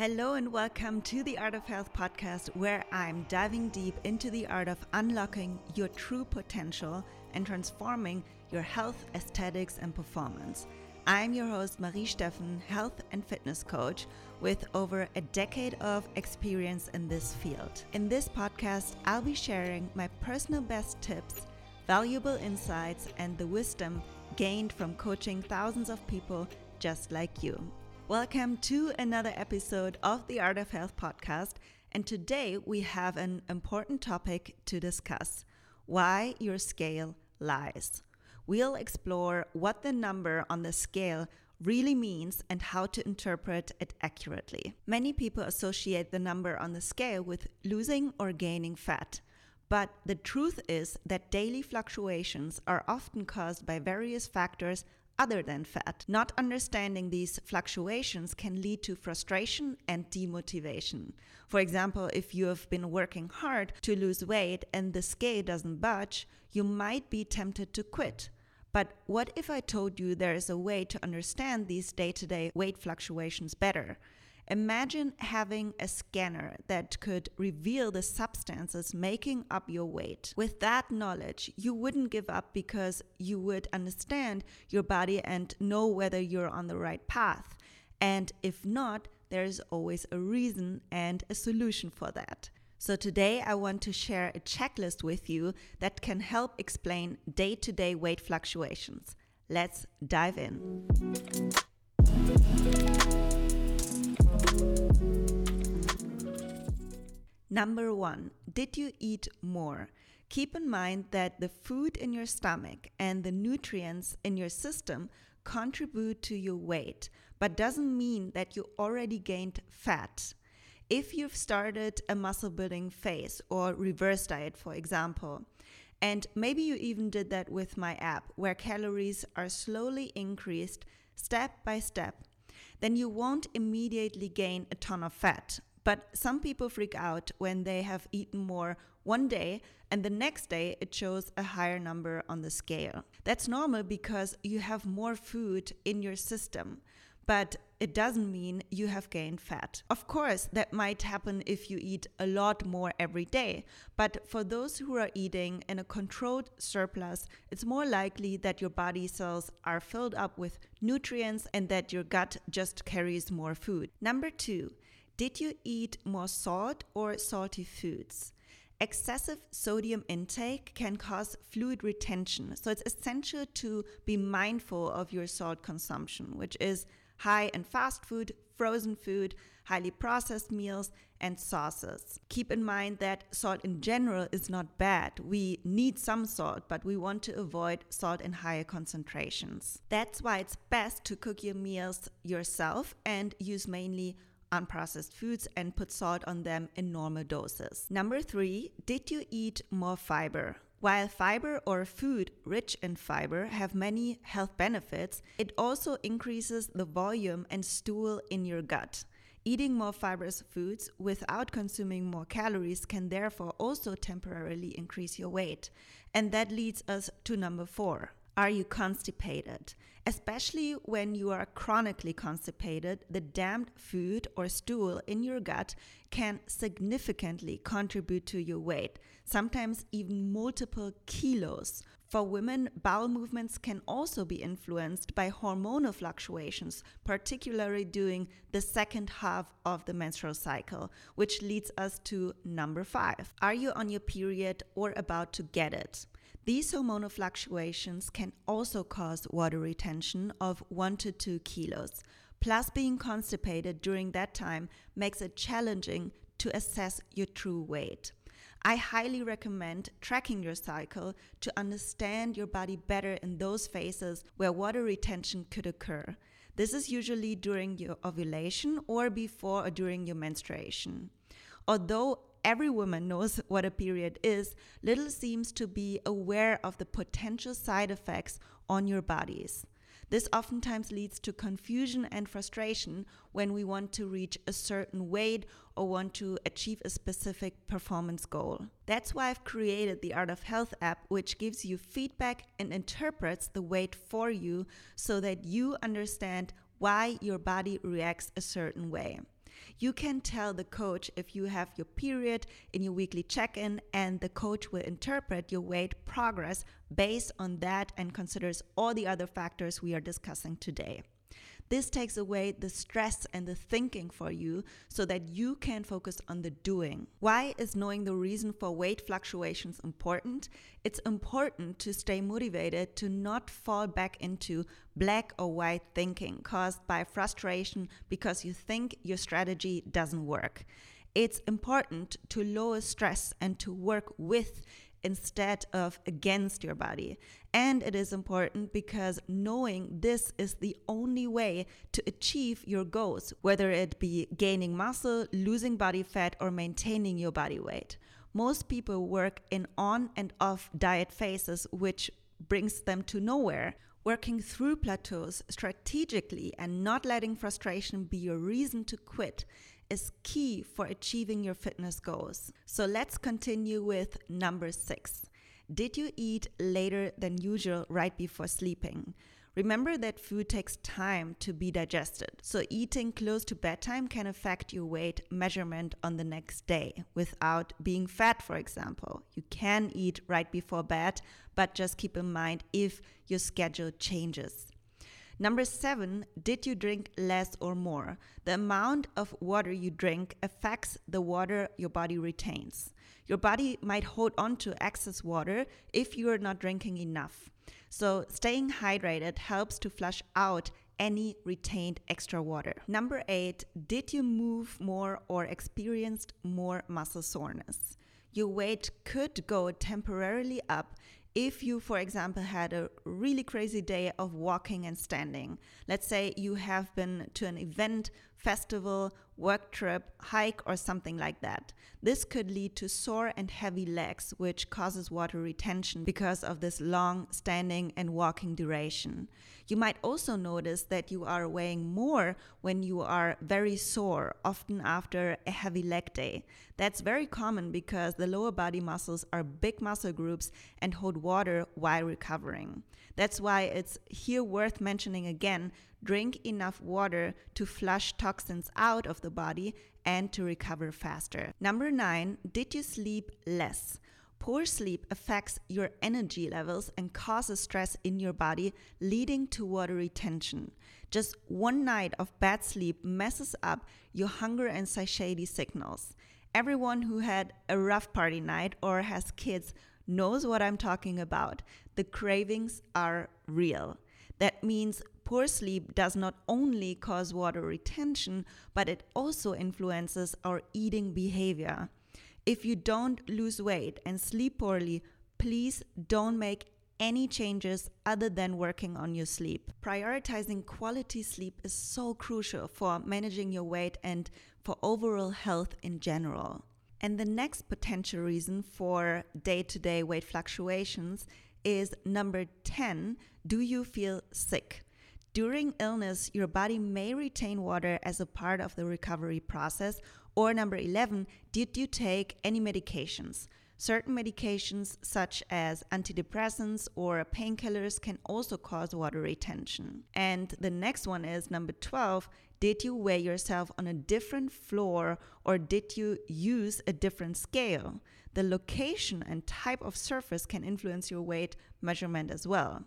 Hello and welcome to the Art of Health podcast, where I'm diving deep into the art of unlocking your true potential and transforming your health, aesthetics, and performance. I'm your host, Marie Steffen, health and fitness coach with over a decade of experience in this field. In this podcast, I'll be sharing my personal best tips, valuable insights, and the wisdom gained from coaching thousands of people just like you. Welcome to another episode of the Art of Health podcast. And today we have an important topic to discuss why your scale lies. We'll explore what the number on the scale really means and how to interpret it accurately. Many people associate the number on the scale with losing or gaining fat. But the truth is that daily fluctuations are often caused by various factors other than fat. Not understanding these fluctuations can lead to frustration and demotivation. For example, if you have been working hard to lose weight and the scale doesn't budge, you might be tempted to quit. But what if I told you there is a way to understand these day to day weight fluctuations better? Imagine having a scanner that could reveal the substances making up your weight. With that knowledge, you wouldn't give up because you would understand your body and know whether you're on the right path. And if not, there's always a reason and a solution for that. So today I want to share a checklist with you that can help explain day to day weight fluctuations. Let's dive in. Number one, did you eat more? Keep in mind that the food in your stomach and the nutrients in your system contribute to your weight, but doesn't mean that you already gained fat. If you've started a muscle building phase or reverse diet, for example, and maybe you even did that with my app, where calories are slowly increased step by step, then you won't immediately gain a ton of fat but some people freak out when they have eaten more one day and the next day it shows a higher number on the scale. That's normal because you have more food in your system, but it doesn't mean you have gained fat. Of course, that might happen if you eat a lot more every day, but for those who are eating in a controlled surplus, it's more likely that your body cells are filled up with nutrients and that your gut just carries more food. Number two, did you eat more salt or salty foods? Excessive sodium intake can cause fluid retention, so it's essential to be mindful of your salt consumption, which is high in fast food, frozen food, highly processed meals, and sauces. Keep in mind that salt in general is not bad. We need some salt, but we want to avoid salt in higher concentrations. That's why it's best to cook your meals yourself and use mainly unprocessed foods and put salt on them in normal doses. Number three, did you eat more fiber? While fiber or food rich in fiber have many health benefits, it also increases the volume and stool in your gut. Eating more fibrous foods without consuming more calories can therefore also temporarily increase your weight. And that leads us to number four are you constipated? Especially when you are chronically constipated, the damp food or stool in your gut can significantly contribute to your weight, sometimes even multiple kilos. For women, bowel movements can also be influenced by hormonal fluctuations, particularly during the second half of the menstrual cycle, which leads us to number five. Are you on your period or about to get it? These hormonal fluctuations can also cause water retention of 1 to 2 kilos. Plus, being constipated during that time makes it challenging to assess your true weight. I highly recommend tracking your cycle to understand your body better in those phases where water retention could occur. This is usually during your ovulation or before or during your menstruation. Although every woman knows what a period is, little seems to be aware of the potential side effects on your bodies. This oftentimes leads to confusion and frustration when we want to reach a certain weight or want to achieve a specific performance goal. That's why I've created the Art of Health app, which gives you feedback and interprets the weight for you so that you understand why your body reacts a certain way. You can tell the coach if you have your period in your weekly check in, and the coach will interpret your weight progress based on that and considers all the other factors we are discussing today. This takes away the stress and the thinking for you so that you can focus on the doing. Why is knowing the reason for weight fluctuations important? It's important to stay motivated to not fall back into black or white thinking caused by frustration because you think your strategy doesn't work. It's important to lower stress and to work with instead of against your body. And it is important because knowing this is the only way to achieve your goals, whether it be gaining muscle, losing body fat, or maintaining your body weight. Most people work in on and off diet phases, which brings them to nowhere. Working through plateaus strategically and not letting frustration be your reason to quit is key for achieving your fitness goals. So let's continue with number six. Did you eat later than usual right before sleeping? Remember that food takes time to be digested, so eating close to bedtime can affect your weight measurement on the next day without being fat, for example. You can eat right before bed, but just keep in mind if your schedule changes. Number seven, did you drink less or more? The amount of water you drink affects the water your body retains. Your body might hold on to excess water if you are not drinking enough. So, staying hydrated helps to flush out any retained extra water. Number eight, did you move more or experienced more muscle soreness? Your weight could go temporarily up if you, for example, had a really crazy day of walking and standing, let's say you have been to an event, festival, work trip, hike, or something like that, this could lead to sore and heavy legs, which causes water retention because of this long standing and walking duration. You might also notice that you are weighing more when you are very sore, often after a heavy leg day. That's very common because the lower body muscles are big muscle groups and hold water while recovering. That's why it's here worth mentioning again drink enough water to flush toxins out of the body and to recover faster. Number nine, did you sleep less? Poor sleep affects your energy levels and causes stress in your body, leading to water retention. Just one night of bad sleep messes up your hunger and satiety signals. Everyone who had a rough party night or has kids knows what I'm talking about. The cravings are real. That means poor sleep does not only cause water retention, but it also influences our eating behavior. If you don't lose weight and sleep poorly, please don't make any changes other than working on your sleep. Prioritizing quality sleep is so crucial for managing your weight and for overall health in general. And the next potential reason for day to day weight fluctuations is number 10 do you feel sick? During illness, your body may retain water as a part of the recovery process or number 11, did you take any medications? Certain medications, such as antidepressants or painkillers, can also cause water retention. And the next one is number 12 Did you weigh yourself on a different floor or did you use a different scale? The location and type of surface can influence your weight measurement as well.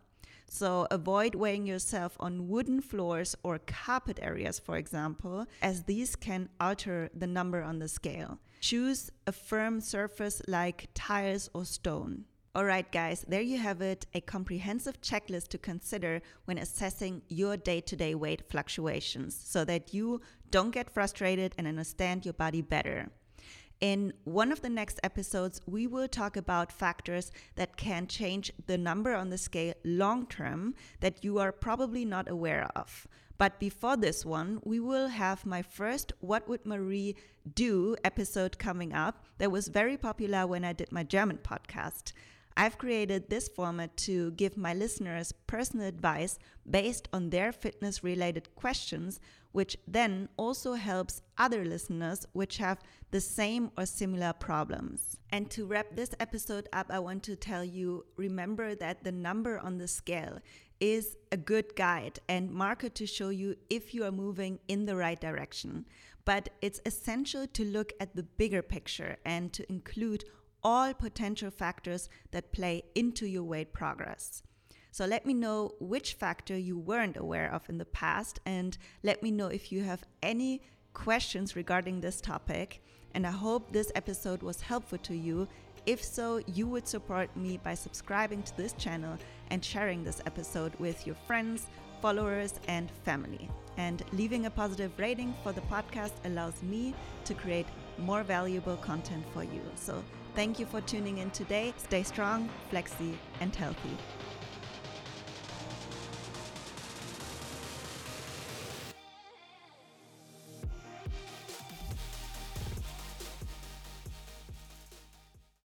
So avoid weighing yourself on wooden floors or carpet areas, for example, as these can alter the number on the scale. Choose a firm surface like tiles or stone. All right, guys, there you have it a comprehensive checklist to consider when assessing your day to day weight fluctuations so that you don't get frustrated and understand your body better. In one of the next episodes, we will talk about factors that can change the number on the scale long term that you are probably not aware of. But before this one, we will have my first What Would Marie Do episode coming up that was very popular when I did my German podcast. I've created this format to give my listeners personal advice based on their fitness related questions which then also helps other listeners which have the same or similar problems. And to wrap this episode up, I want to tell you remember that the number on the scale is a good guide and marker to show you if you are moving in the right direction. but it's essential to look at the bigger picture and to include all potential factors that play into your weight progress. So let me know which factor you weren't aware of in the past, and let me know if you have any questions regarding this topic. And I hope this episode was helpful to you. If so, you would support me by subscribing to this channel and sharing this episode with your friends, followers, and family. And leaving a positive rating for the podcast allows me to create more valuable content for you. So, thank you for tuning in today. Stay strong, flexy, and healthy.